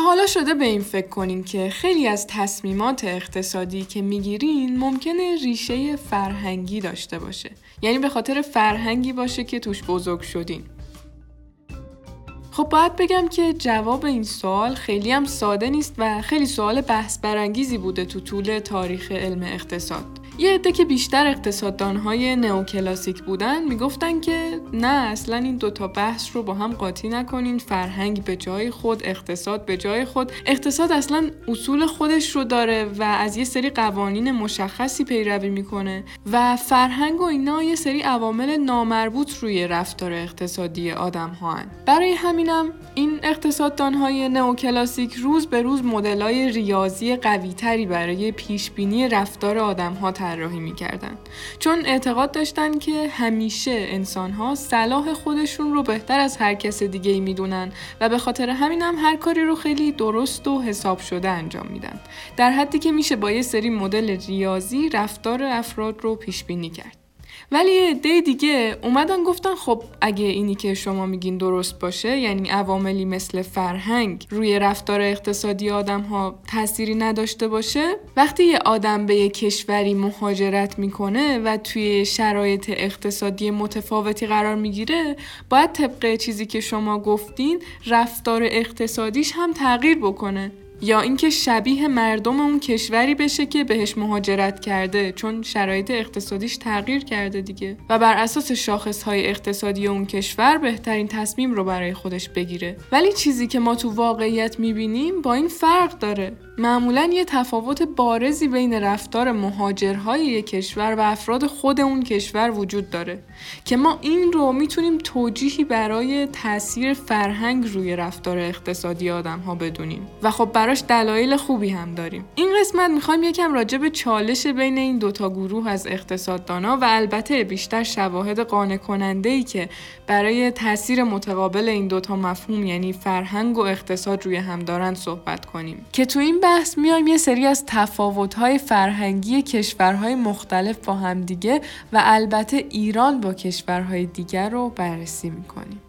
حالا شده به این فکر کنین که خیلی از تصمیمات اقتصادی که می‌گیرین ممکنه ریشه فرهنگی داشته باشه. یعنی به خاطر فرهنگی باشه که توش بزرگ شدین. خب باید بگم که جواب این سوال خیلی هم ساده نیست و خیلی سوال بحث برانگیزی بوده تو طول تاریخ علم اقتصاد. یه عده که بیشتر اقتصاددانهای نئوکلاسیک بودن می‌گفتن که نه اصلا این دوتا بحث رو با هم قاطی نکنین فرهنگ به جای خود اقتصاد به جای خود اقتصاد اصلا اصول خودش رو داره و از یه سری قوانین مشخصی پیروی می‌کنه و فرهنگ و اینا یه سری عوامل نامربوط روی رفتار اقتصادی آدم ها هن. برای همینم این اقتصاددانهای نئوکلاسیک روز به روز مدلای ریاضی قویتری برای پیشبینی رفتار آدم ها طراحی می‌کردن. چون اعتقاد داشتن که همیشه انسان ها صلاح خودشون رو بهتر از هر کس دیگه ای می‌دونن و به خاطر همینم هم هر کاری رو خیلی درست و حساب شده انجام میدن. در حدی که میشه با یه سری مدل ریاضی رفتار افراد رو پیش بینی کرد. ولی عده دیگه اومدن گفتن خب اگه اینی که شما میگین درست باشه یعنی عواملی مثل فرهنگ روی رفتار اقتصادی آدم ها تأثیری نداشته باشه وقتی یه آدم به یه کشوری مهاجرت می‌کنه و توی شرایط اقتصادی متفاوتی قرار می‌گیره باید طبق چیزی که شما گفتین رفتار اقتصادیش هم تغییر بکنه. یا اینکه شبیه مردم اون کشوری بشه که بهش مهاجرت کرده چون شرایط اقتصادیش تغییر کرده دیگه. و بر اساس شاخص های اقتصادی اون کشور بهترین تصمیم رو برای خودش بگیره. ولی چیزی که ما تو واقعیت می‌بینیم با این فرق داره. معمولا یه تفاوت بارزی بین رفتار مهاجرهای یک کشور و افراد خود اون کشور وجود داره که ما این رو می‌تونیم توجیهی برای تاثیر فرهنگ روی رفتار اقتصادی آدم ها بدونیم و خب براش دلایل خوبی هم داریم. این قسمت می‌خوایم یکم راجع به چالش بین این دوتا گروه از اقتصاددانا و البته بیشتر شواهد قانع کننده ای که برای تاثیر متقابل این دوتا مفهوم یعنی فرهنگ و اقتصاد روی هم دارن صحبت کنیم. که تو این بحث میایم یه سری از تفاوت‌های فرهنگی کشورهای مختلف با همدیگه و البته ایران با کشورهای دیگر رو بررسی می‌کنیم.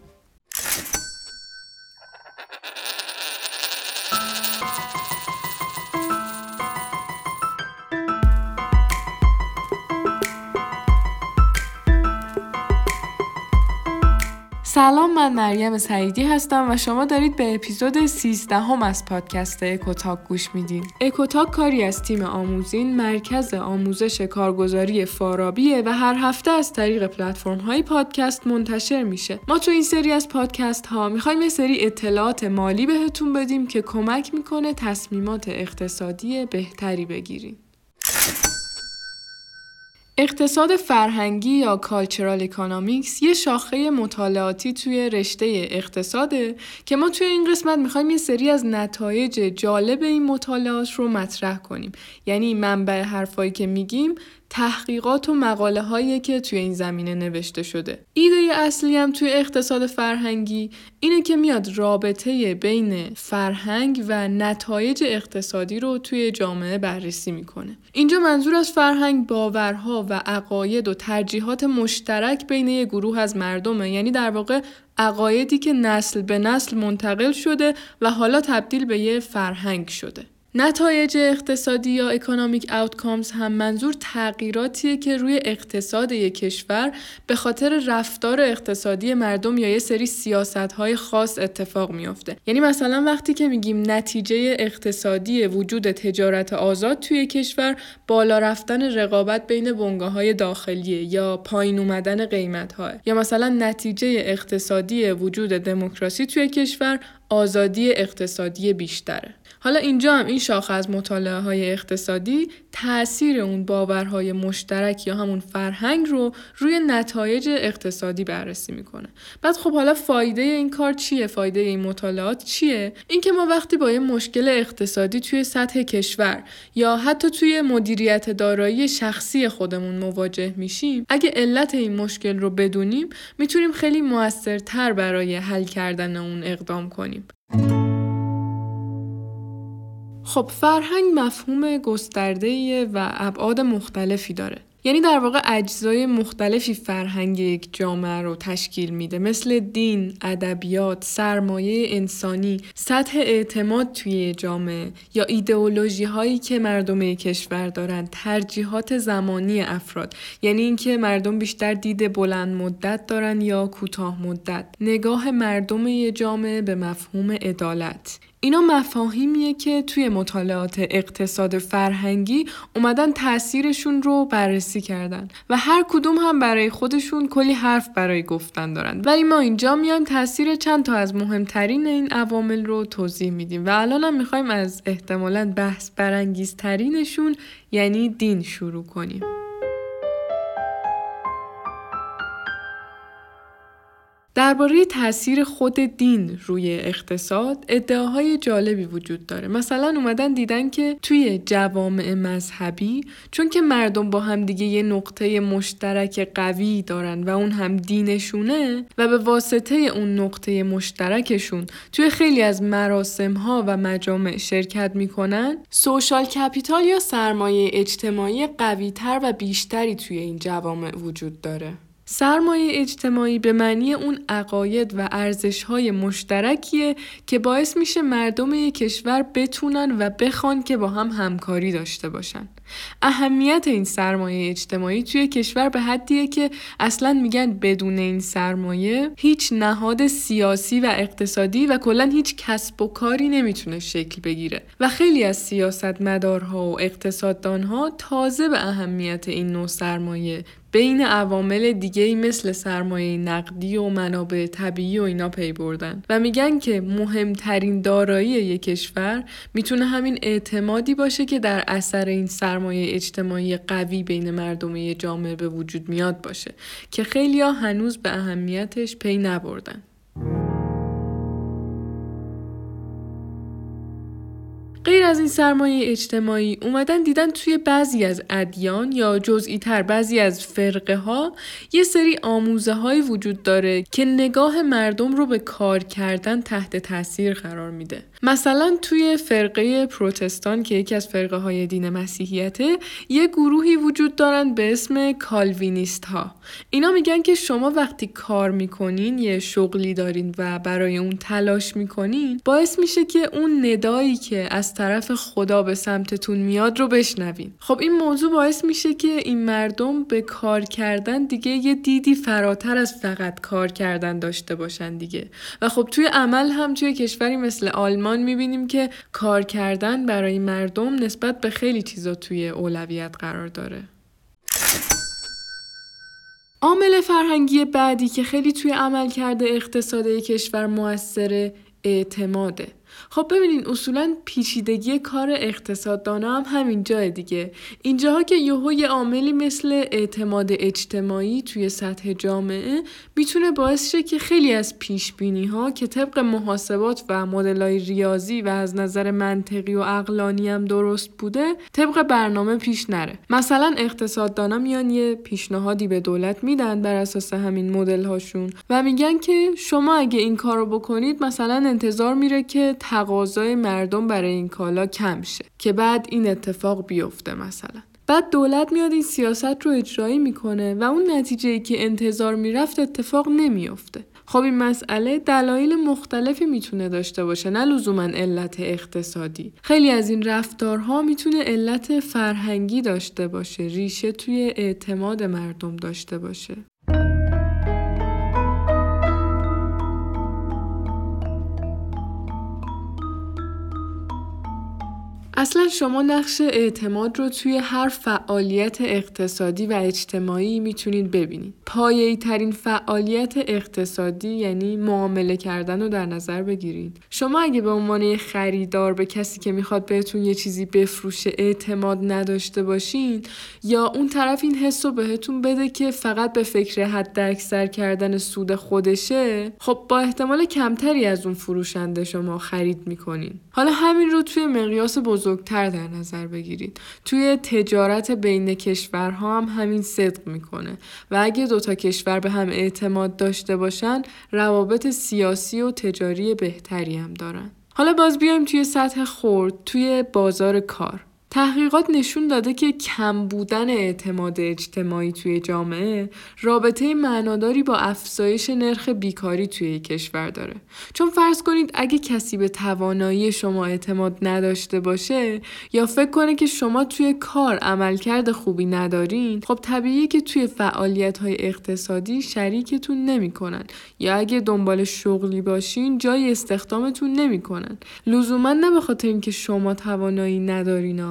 سلام من مریم سعیدی هستم و شما دارید به اپیزود 13 هم از پادکست اکوتاک گوش میدین. اکوتاک کاری از تیم آموزش مرکز آموزش کارگزاری فارابیه و هر هفته از طریق پلتفرم های پادکست منتشر میشه. ما تو این سری از پادکست ها می‌خوایم یه سری اطلاعات مالی بهتون بدیم که کمک می‌کنه تصمیمات اقتصادی بهتری بگیریم. اقتصاد فرهنگی یا cultural economics یه شاخه مطالعاتی توی رشته اقتصاده که ما توی این قسمت می‌خوایم یه سری از نتایج جالب این مطالعات رو مطرح کنیم یعنی منبع حرفایی که میگیم تحقیقات و مقاله هایی که توی این زمینه نوشته شده. ایده اصلی هم توی اقتصاد فرهنگی اینه که میاد رابطه بین فرهنگ و نتایج اقتصادی رو توی جامعه بررسی می‌کنه. اینجا منظور از فرهنگ باورها و عقاید و ترجیحات مشترک بین یه گروه از مردمه یعنی در واقع عقایدی که نسل به نسل منتقل شده و حالا تبدیل به یه فرهنگ شده. نتایج اقتصادی یا اکونومیک آوتکامز هم منظور تغییراتیه که روی اقتصاد یک کشور به خاطر رفتار اقتصادی مردم یا یه سری سیاست خاص اتفاق میافته. یعنی مثلا وقتی که میگیم نتیجه اقتصادی وجود تجارت آزاد توی کشور بالا رفتن رقابت بین بنگاه های داخلیه یا پایین اومدن قیمت های یا مثلا نتیجه اقتصادی وجود دموکراسی توی کشور آزادی اقتصادی بیشتره. حالا اینجا هم این شاخه از مطالعه های اقتصادی تاثیر اون باورهای مشترک یا همون فرهنگ رو روی نتایج اقتصادی بررسی می‌کنه. بعد خب حالا فایده این کار چیه؟ فایده این مطالعات چیه؟ اینکه ما وقتی با یه مشکل اقتصادی توی سطح کشور یا حتی توی مدیریت دارایی شخصی خودمون مواجه میشیم اگه علت این مشکل رو بدونیم می‌تونیم خیلی موثرتر برای حل کردن اون اقدام کنیم. خب فرهنگ مفهوم گسترده و ابعاد مختلفی داره. یعنی در واقع اجزای مختلفی فرهنگ یک جامعه رو تشکیل میده. مثل دین، ادبیات، سرمایه انسانی، سطح اعتماد توی جامعه یا ایدئولوژی هایی که مردم کشور دارن، ترجیحات زمانی افراد. یعنی اینکه مردم بیشتر دید بلند مدت دارن یا کوتاه مدت، نگاه مردم یه جامعه به مفهوم عدالت. اینا مفاهیمیه که توی مطالعات اقتصاد فرهنگی اومدن تاثیرشون رو بررسی کردن و هر کدوم هم برای خودشون کلی حرف برای گفتن دارن. ولی ما اینجا میایم تاثیر چند تا از مهمترین این عوامل رو توضیح میدیم و الان هم می‌خوایم از احتمالا بحث برانگیزترینشون یعنی دین شروع کنیم. درباره تاثیر خود دین روی اقتصاد ادعاهای جالبی وجود داره. مثلا اومدن دیدن که توی جوامع مذهبی چون که مردم با هم دیگه یه نقطه مشترک قوی دارن و اون هم دینشونه و به واسطه اون نقطه مشترکشون توی خیلی از مراسم ها و مجامع شرکت می‌کنن سوشال کپیتال یا سرمایه اجتماعی قوی تر و بیشتری توی این جوامع وجود داره. سرمایه اجتماعی به معنی اون عقاید و ارزشهای مشترکیه که باعث میشه مردم یک کشور بتونن و بخوان که با هم همکاری داشته باشن. اهمیت این سرمایه اجتماعی توی کشور به حدیه که اصلا میگن بدون این سرمایه هیچ نهاد سیاسی و اقتصادی و کلا هیچ کسب و کاری نمی‌تونه شکل بگیره و خیلی از سیاست مدارها و اقتصاددانها تازه به اهمیت این نوع سرمایه بین عوامل دیگه مثل سرمایه نقدی و منابع طبیعی و اینا پی بردن. و میگن که مهمترین دارایی یک کشور می‌تونه همین اعتمادی باشه که در اثر این سرمایه اجتماعی قوی بین مردم جامعه به وجود میاد باشه که خیلی ها هنوز به اهمیتش پی نبردن. از این سرمایه اجتماعی اومدن دیدن توی بعضی از ادیان یا جزئی تر بعضی از فرقه ها یه سری آموزه های وجود داره که نگاه مردم رو به کار کردن تحت تاثیر قرار میده. مثلا توی فرقه پروتستان که یکی از فرقه های دین مسیحیته یه گروهی وجود دارن به اسم کالوینیست ها اینا میگن که شما وقتی کار می‌کنین یه شغلی دارین و برای اون تلاش می‌کنین باعث میشه که اون ندایی که از طرف خدا به سمتتون میاد رو بشنوین. خب این موضوع باعث میشه که این مردم به کار کردن دیگه یه دیدی فراتر از فقط کار کردن داشته باشن دیگه. و خب توی عمل هم توی کشوری مثل آلمان می‌بینیم که کار کردن برای مردم نسبت به خیلی چیزا توی اولویت قرار داره. عامل فرهنگی بعدی که خیلی توی عمل کرده اقتصاد کشور موثره اعتماده. خب ببینین اصولا پیچیدگی کار اقتصاددانا هم همین جای دیگه. اینجاها که یهو یه عاملی مثل اعتماد اجتماعی توی سطح جامعه می‌تونه باعث شه که خیلی از پیش بینی ها که طبق محاسبات و مدلای ریاضی و از نظر منطقی و عقلانی هم درست بوده طبق برنامه پیش نره. مثلا اقتصاددانا میان یه پیشنهادی به دولت میدن بر اساس همین مدل هاشون و میگن که شما اگه این کارو بکنید مثلا انتظار میره که تقاضای مردم برای این کالا کم شه که بعد این اتفاق بیفته مثلا. بعد دولت میاد این سیاست رو اجرایی می‌کنه و اون نتیجه ای که انتظار می‌رفت اتفاق نمیافته. خب این مسئله دلایل مختلفی می‌تونه داشته باشه نه لزوما علت اقتصادی. خیلی از این رفتارها می‌تونه علت فرهنگی داشته باشه ریشه توی اعتماد مردم داشته باشه. اصلا شما نقش اعتماد رو توی هر فعالیت اقتصادی و اجتماعی می‌تونید ببینید. پایه‌ای ترین فعالیت اقتصادی یعنی معامله کردن رو در نظر بگیرید. شما اگه به عنوان خریدار به کسی که می‌خواد بهتون یه چیزی بفروشه اعتماد نداشته باشین یا اون طرف این حس رو بهتون بده که فقط به فکر حد اکثر کردن سود خودشه خب با احتمال کمتری از اون فروشنده شما خرید می‌کنین. حالا همین رو توی مقیاس بزرگ بزرگتر در نظر بگیرید توی تجارت بین کشورها هم همین صدق می‌کنه و اگه دوتا کشور به هم اعتماد داشته باشن روابط سیاسی و تجاری بهتری هم دارن. حالا باز بیایم توی سطح خورد توی بازار کار. تحقیقات نشون داده که کم بودن اعتماد اجتماعی توی جامعه رابطه معناداری با افزایش نرخ بیکاری توی کشور داره. چون فرض کنید اگه کسی به توانایی شما اعتماد نداشته باشه یا فکر کنه که شما توی کار عملکرد خوبی ندارین خب طبیعیه که توی فعالیت های اقتصادی شریکتون نمی‌کنن. یا اگه دنبال شغلی باشین جای استخدامتون نمی‌کنن. لزوما نه به خاطر اینکه شما توانایی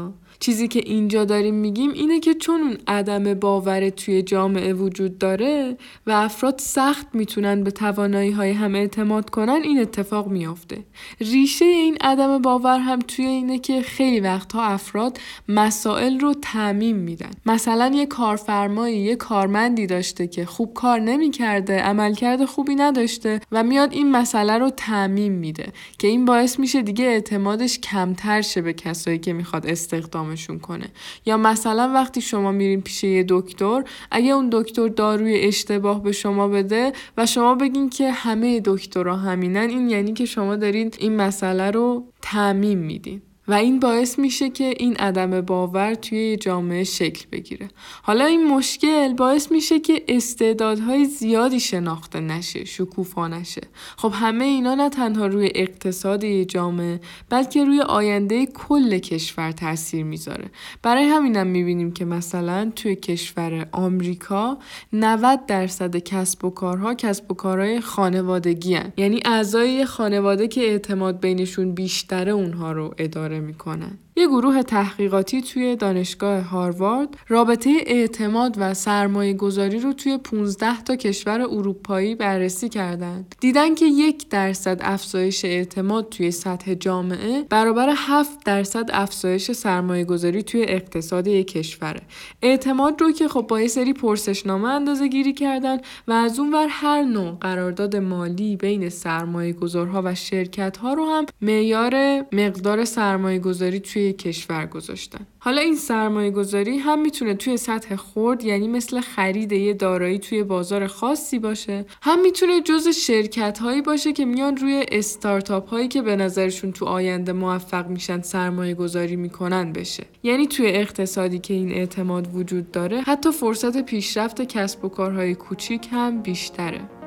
know چیزی که اینجا داریم میگیم اینه که چون اون عدم باور توی جامعه وجود داره و افراد سخت می‌تونن به توانایی های هم اعتماد کنن این اتفاق میافته. ریشه این عدم باور هم توی اینه که خیلی وقتها افراد مسائل رو تعمیم میدن. مثلا یه کارفرمایی یه کارمندی داشته که خوب کار نمی‌کرده عملکرد خوبی نداشته و میاد این مسئله رو تعمیم میده که این باعث میشه دیگه اعتمادش کمتر شه به کسایی که می‌خواد استخدام کنه. یا مثلا وقتی شما میرین پیش یه دکتر اگه اون دکتر داروی اشتباه به شما بده و شما بگین که همه دکترها همینن این یعنی که شما دارین این مسئله رو تعمیم میدین. و این باعث میشه که این عدم باور توی جامعه شکل بگیره. حالا این مشکل باعث میشه که استعدادهای زیادی شناخته نشه شکوفا نشه. خب همه اینا نه تنها روی اقتصاد جامعه بلکه روی آینده کل کشور تاثیر می‌ذاره. برای همینم می‌بینیم که مثلا توی کشور آمریکا 90 درصد کسب و کارها کسب و کارهای خانوادگی هن. یعنی اعضای خانواده که اعتماد بینشون بیشتره اونها رو اداره می‌کنن یه گروه تحقیقاتی توی دانشگاه هاروارد رابطه اعتماد و سرمایه گذاری رو توی 15 تا کشور اروپایی بررسی کردند. دیدن که یک درصد افزایش اعتماد توی سطح جامعه برابر 7 درصد افزایش سرمایه گذاری توی اقتصاد یک کشوره. اعتماد رو که خب با یه سری پرسشنامه اندازه گیری کردن و از اون ور هر نوع قرارداد مالی بین سرمایه گذارها و شرکت ها رو هم معیار مقدار سرمایه گذاری توی کشور گذاشتن. حالا این سرمایه گذاری هم می‌تونه توی سطح خرد یعنی مثل خرید یه دارایی توی بازار خاصی باشه هم می‌تونه جز شرکت هایی باشه که میان روی استارتاپ هایی که به نظرشون تو آینده موفق میشن سرمایه گذاری می‌کنن بشه. یعنی توی اقتصادی که این اعتماد وجود داره حتی فرصت پیشرفت کسب و کارهای کوچیک هم بیشتره.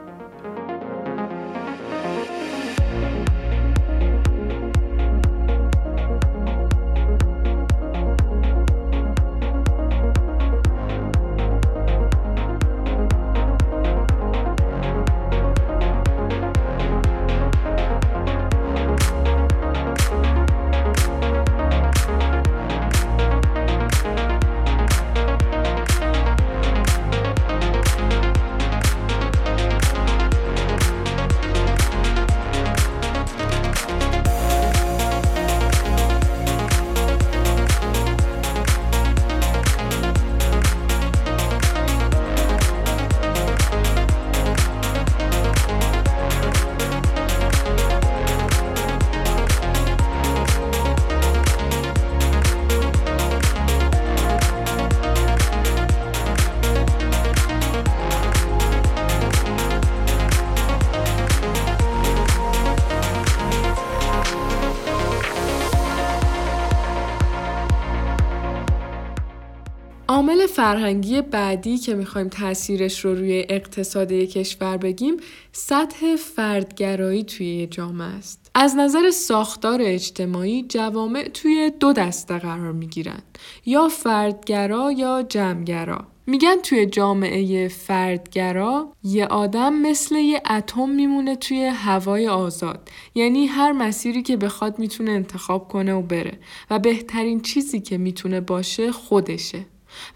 فرهنگی بعدی که می‌خوایم تاثیرش رو روی اقتصاد کشور بگیم سطح فردگرایی توی جامعه است. از نظر ساختار اجتماعی جوامع توی دو دسته قرار می‌گیرن یا فردگرا یا جمعگرا. میگن توی جامعه فردگرا یه آدم مثل یه اتم میمونه توی هوای آزاد یعنی هر مسیری که بخواد می‌تونه انتخاب کنه و بره و بهترین چیزی که می‌تونه باشه خودشه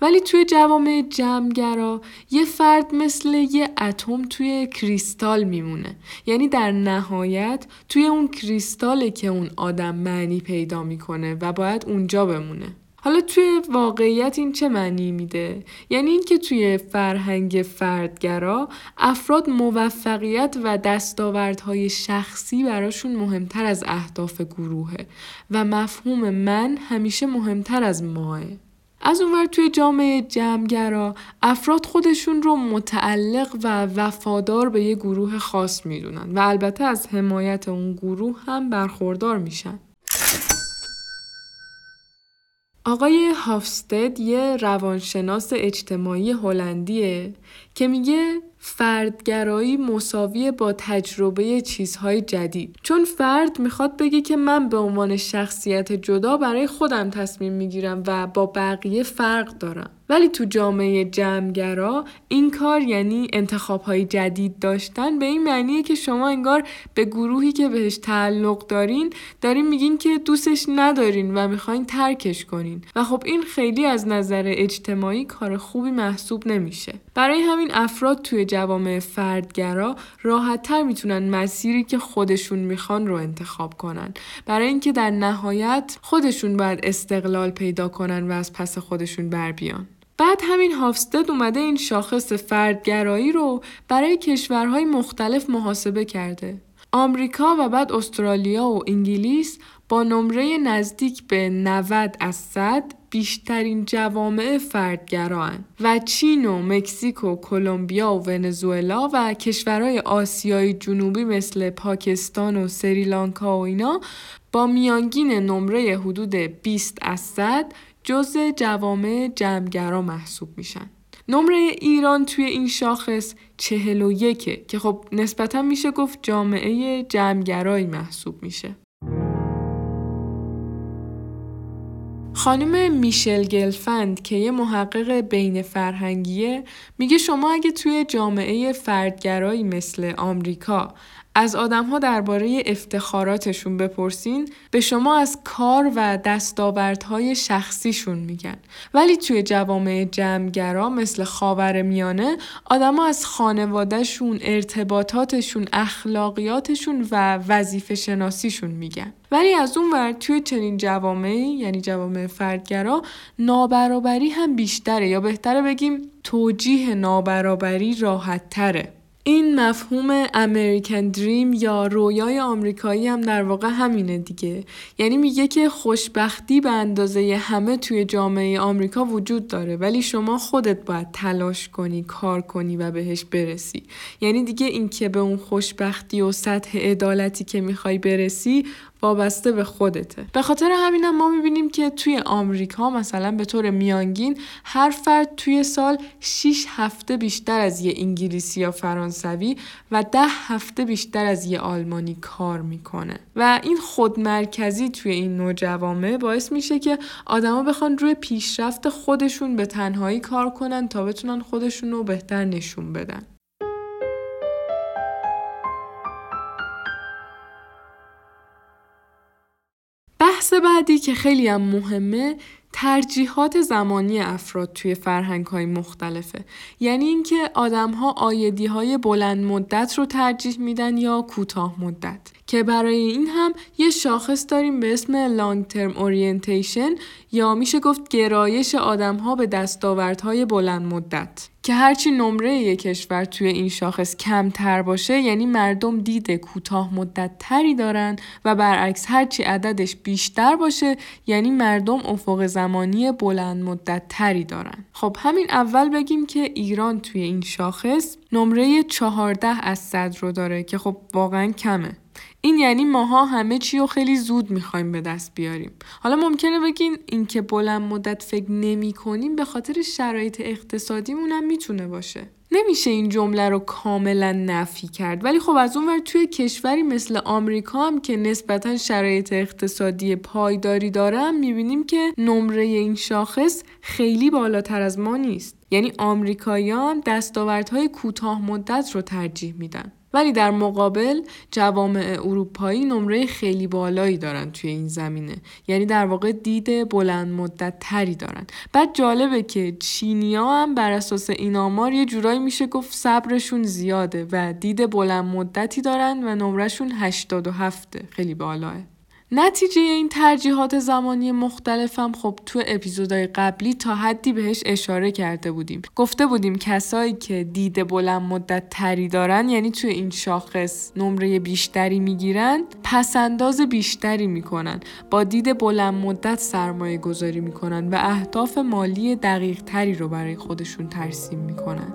ولی توی جوامع جمعگرا یه فرد مثل یه اتم توی کریستال میمونه یعنی در نهایت توی اون کریستاله که اون آدم معنی پیدا می‌کنه و باید اونجا بمونه حالا توی واقعیت این چه معنی میده؟ یعنی اینکه توی فرهنگ فردگرا افراد موفقیت و دستاوردهای شخصی براشون مهمتر از اهداف گروهه و مفهوم من همیشه مهمتر از ماه. از اونور توی جامعه جمعگرا افراد خودشون رو متعلق و وفادار به یه گروه خاص می‌دونن و البته از حمایت اون گروه هم برخوردار میشن. آقای هافستد یه روانشناس اجتماعی هلندیه که میگه فردگرایی مساوی با تجربه چیزهای جدید. چون فرد می‌خواد بگه که من به عنوان شخصیت جدا برای خودم تصمیم می‌گیرم و با بقیه فرق دارم. ولی تو جامعه جمعگرا این کار یعنی انتخاب های جدید داشتن به این معنیه که شما انگار به گروهی که بهش تعلق دارین دارین میگین که دوستش ندارین و می‌خواین ترکش کنین. و خب این خیلی از نظر اجتماعی کار خوبی محسوب نمیشه. برای همین افراد توی جوامع فردگرا راحتتر می‌تونن مسیری که خودشون می‌خوان رو انتخاب کنن برای اینکه در نهایت خودشون باید استقلال پیدا کنن و از پس خودشون بر بیان بعد همین هافستد اومده این شاخص فردگرایی رو برای کشورهای مختلف محاسبه کرده. آمریکا و بعد استرالیا و انگلیس با نمره نزدیک به 90 از 100 بیشترین جوامع فردگران و چین و مکزیک و کلمبیا و ونزوئلا و کشورهای آسیای جنوبی مثل پاکستان و سریلانکا و اینا با میانگین نمره حدود 20 از 100 جز جوامع جمعگرا محسوب میشن. نمره ایران توی این شاخص چهل و یکه که خب نسبتا میشه گفت جامعه جمعگرایی محسوب میشه. خانم میشل گلفند که یه محقق بین فرهنگیه میگه شما اگه توی جامعه فردگرایی مثل آمریکا از آدمها درباره افتخاراتشون بپرسین به شما از کار و دستاوردهای شخصیشون میگن. ولی توی جوامع جمعگرا مثل خاور میانه آدما از خانوادهشون ارتباطاتشون اخلاقیاتشون و وظیفه شناسیشون میگن. ولی از اون ور توی چنین جوامعی یعنی جوامع فردگرا نابرابری هم بیشتره یا بهتره بگیم توجیه نابرابری راحت تره این مفهوم امریکن دریم یا رویای آمریکایی هم در واقع همینه دیگه. یعنی میگه که خوشبختی به اندازه همه توی جامعه آمریکا وجود داره ولی شما خودت باید تلاش کنی کار کنی و بهش برسی. یعنی دیگه اینکه به اون خوشبختی و سطح عدالتی که می‌خوای برسی وابسته به خودته. به خاطر همینم ما می‌بینیم که توی آمریکا مثلا به طور میانگین هر فرد توی سال 6 هفته بیشتر از یه انگلیسی یا فرانسوی و ده هفته بیشتر از یه آلمانی کار می‌کنه. و این خودمرکزی توی این نوع جوامع باعث میشه که آدما بخوان روی پیشرفت خودشون به تنهایی کار کنن تا بتونن خودشون رو بهتر نشون بدن. بعدی که خیلی هم مهمه ترجیحات زمانی افراد توی فرهنگ های مختلفه. یعنی اینکه آدم ها آیدی های بلند مدت رو ترجیح میدن یا کوتاه مدت. که برای این هم یه شاخص داریم به اسم لانگ ترم اورینتیشن یا میشه گفت گرایش آدم ها به دستاوردهای بلند مدت. که هرچی نمره یک کشور توی این شاخص کمتر باشه یعنی مردم دید کوتاه مدت تری دارن و برعکس هرچی عددش بیشتر باشه یعنی مردم افق زمانی بلند مدت تری دارن. خب همین اول بگیم که ایران توی این شاخص نمره 14 از 100 رو داره که خب واقعا کمه. این یعنی ماها همه چی رو خیلی زود می‌خوایم به دست بیاریم. حالا ممکنه بگین اینکه بلند مدت فکر نمی کنیم به خاطر شرایط اقتصادیمون هم می‌تونه باشه. نمیشه این جمله رو کاملا نفی کرد ولی خب از اونور توی کشوری مثل آمریکا هم که نسبتا شرایط اقتصادی پایداری داره می‌بینیم که نمره این شاخص خیلی بالاتر از ما نیست. یعنی آمریکایی هم دستاوردهای کوتاه مدت رو ترجیح میدن. ولی در مقابل جوامع اروپایی نمره خیلی بالایی دارن توی این زمینه. یعنی در واقع دید بلند مدت تری دارن. بعد جالبه که چینیا هم بر اساس این آمار یه جورایی میشه گفت صبرشون زیاده و دید بلند مدتی دارن و نمرهشون 87 خیلی بالاه. نتیجه این ترجیحات زمانی مختلفم خب تو اپیزودهای قبلی تا حدی بهش اشاره کرده بودیم. گفته بودیم کسایی که دید بلند مدت تری دارن یعنی تو این شاخص نمره بیشتری می‌گیرن پسنداز بیشتری می‌کنن. با دید بلند مدت سرمایه گذاری می‌کنن و اهداف مالی دقیق تری رو برای خودشون ترسیم می‌کنن.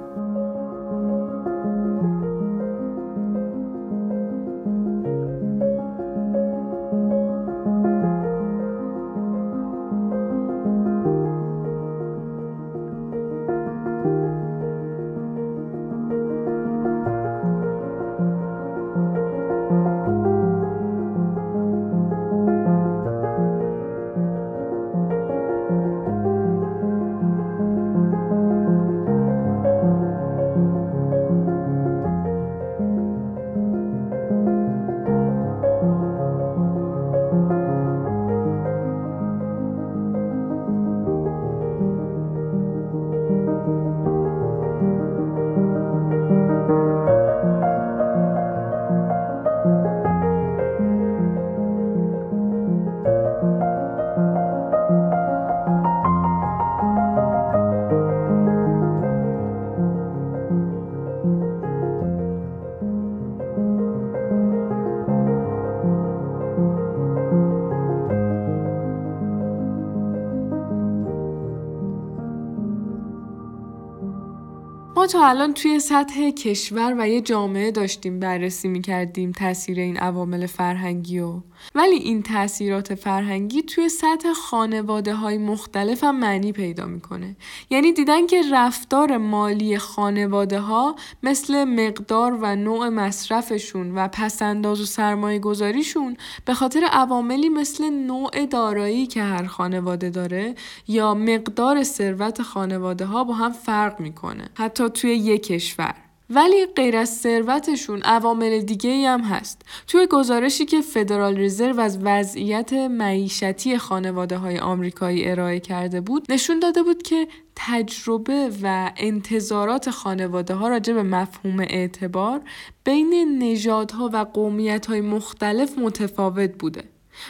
تا الان توی سطح کشور و یه جامعه داشتیم بررسی می‌کردیم تاثیر این عوامل فرهنگی و ولی این تاثیرات فرهنگی توی سطح خانواده های مختلف هم معنی پیدا می‌کنه. یعنی دیدن که رفتار مالی خانواده ها مثل مقدار و نوع مصرفشون و پسنداز و سرمایه گذاریشون به خاطر عواملی مثل نوع دارایی که هر خانواده داره یا مقدار ثروت خانواده ها با هم فرق می‌کنه. حتی توی یک کشور ولی غیر از ثروتشون عوامل دیگه هم هست. توی گزارشی که فدرال رزرو از وضعیت معیشتی خانواده های آمریکایی ارائه کرده بود نشون داده بود که تجربه و انتظارات خانواده ها راجع به مفهوم اعتبار بین نژادها و قومیت های مختلف متفاوت بوده.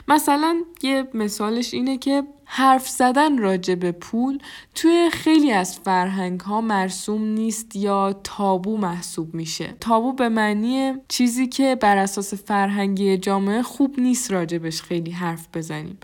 مثلا یه مثالش اینه که حرف زدن راجع به پول توی خیلی از فرهنگ ها مرسوم نیست یا تابو محسوب میشه. تابو به معنی چیزی که بر اساس فرهنگی جامعه خوب نیست راجبش خیلی حرف بزنیم.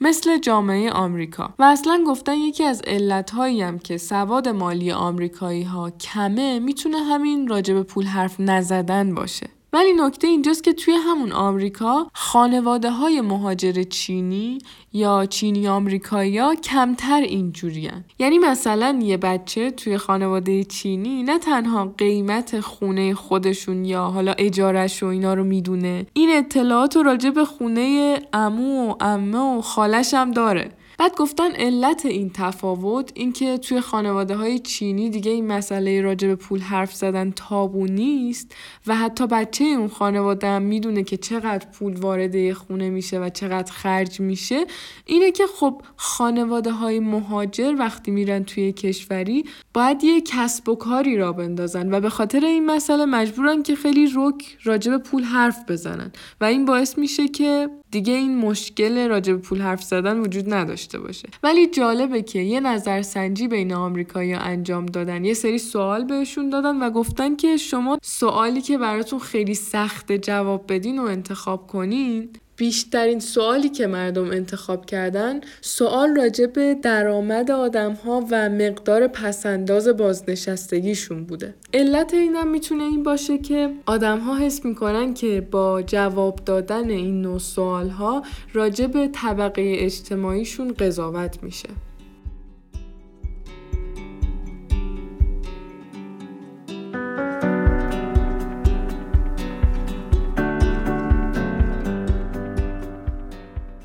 مثل جامعه آمریکا و اصلا گفتن یکی از علتهایی هم که سواد مالی آمریکایی ها کمه می‌تونه همین راجب پول حرف نزدن باشه. ولی نکته اینجاست که توی همون آمریکا خانواده های مهاجر چینی یا چینی آمریکایی کمتر اینجوری یعنی مثلا یه بچه توی خانواده چینی نه تنها قیمت خونه خودشون یا حالا اجارش و اینا رو می‌دونه این اطلاعات راجع به خونه امو و امه و خالش هم داره. بعد گفتن علت این تفاوت اینکه توی خانواده های چینی دیگه این مسئله راجع به پول حرف زدن تابو نیست و حتی بچه اون خانواده هم می‌دونه که چقدر پول وارد خونه میشه و چقدر خرج میشه اینه که خب خانواده های مهاجر وقتی میرن توی کشوری باید یه کسب و کاری را بندازن و به خاطر این مسئله مجبورن که خیلی رک راجع به پول حرف بزنن و این باعث میشه که دیگه این مشکل راجع به پول حرف زدن وجود نداشته باشه. ولی جالبه که یه نظرسنجی بین آمریکایی انجام دادن. یه سری سوال بهشون دادن و گفتن که شما سوالی که براتون خیلی سخت جواب بدین و انتخاب کنین بیشترین سوالی که مردم انتخاب کردن سوال راجع به درآمد آدم ها و مقدار پسنداز بازنشستگیشون بوده. علت اینم می‌تونه این باشه که آدم ها حس می‌کنن که با جواب دادن این نوع سوال ها راجع به طبقه اجتماعیشون قضاوت میشه.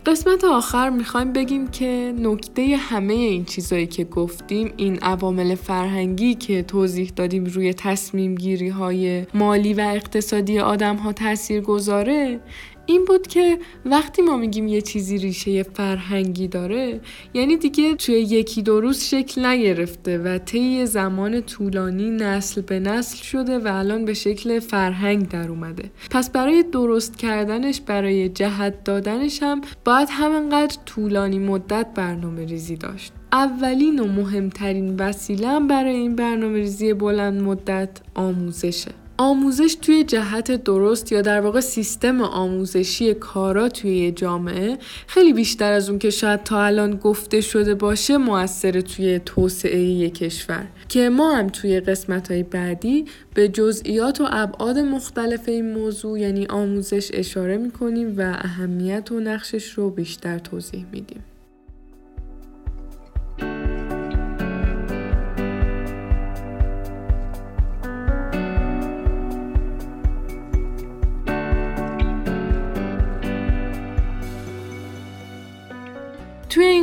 قسمت آخر می‌خوایم بگیم که نکته همه این چیزایی که گفتیم این عوامل فرهنگی که توضیح دادیم روی تصمیم گیری های مالی و اقتصادی آدم ها تاثیر گذاره این بود که وقتی ما میگیم یه چیزی ریشه فرهنگی داره یعنی دیگه توی یکی دو روز شکل نگرفته و طی زمان طولانی نسل به نسل شده و الان به شکل فرهنگ در اومده. پس برای درست کردنش برای جهت دادنش هم باید همینقدر طولانی مدت برنامه ریزی داشت. اولین و مهمترین وسیله برای این برنامه ریزی بلند مدت آموزشه. آموزش توی جهت درست یا در واقع سیستم آموزشی کارا توی جامعه خیلی بیشتر از اون که شاید تا الان گفته شده باشه موثر توی توسعه یک کشور که ما هم توی قسمت های بعدی به جزئیات و ابعاد مختلف این موضوع یعنی آموزش اشاره می‌کنیم و اهمیت و نقشش رو بیشتر توضیح میدیم.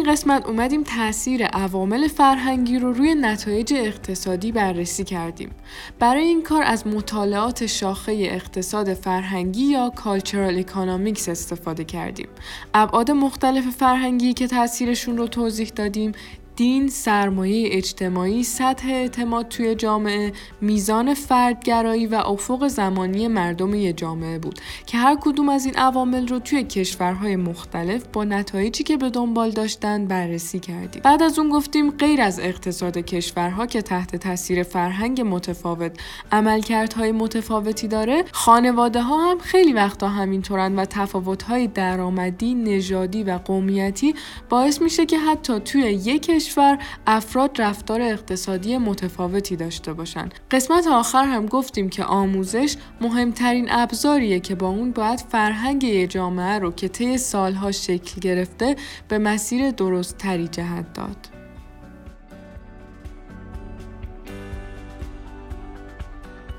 قسمت اومدیم تاثیر عوامل فرهنگی رو روی نتایج اقتصادی بررسی کردیم. برای این کار از مطالعات شاخه اقتصاد فرهنگی یا Cultural Economics استفاده کردیم. ابعاد مختلف فرهنگی که تاثیرشون رو توضیح دادیم دین، سرمایه اجتماعی، سطح اعتماد توی جامعه، میزان فردگرایی و افق زمانی مردم یه جامعه بود که هر کدوم از این عوامل رو توی کشورهای مختلف با نتایجی که به دنبال داشتن بررسی کردیم. بعد از اون گفتیم غیر از اقتصاد کشورها که تحت تاثیر فرهنگ متفاوت عملکردهای متفاوتی داره، خانواده ها هم خیلی وقتا همینطورن و تفاوت‌های درآمدی، نژادی و قومیتی باعث میشه که حتی توی یک کشور افراد رفتار اقتصادی متفاوتی داشته باشند. قسمت آخر هم گفتیم که آموزش مهمترین ابزاریه که با اون باید فرهنگ یه جامعه رو که طی سالها شکل گرفته به مسیر درست تری جهت داد.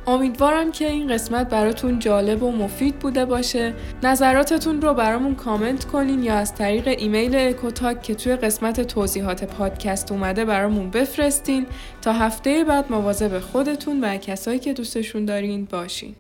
امیدوارم که این قسمت براتون جالب و مفید بوده باشه. نظراتتون رو برامون کامنت کنین یا از طریق ایمیل اکوتاک که توی قسمت توضیحات پادکست اومده برامون بفرستین. تا هفته بعد مواظب خودتون و کسایی که دوستشون دارین باشین.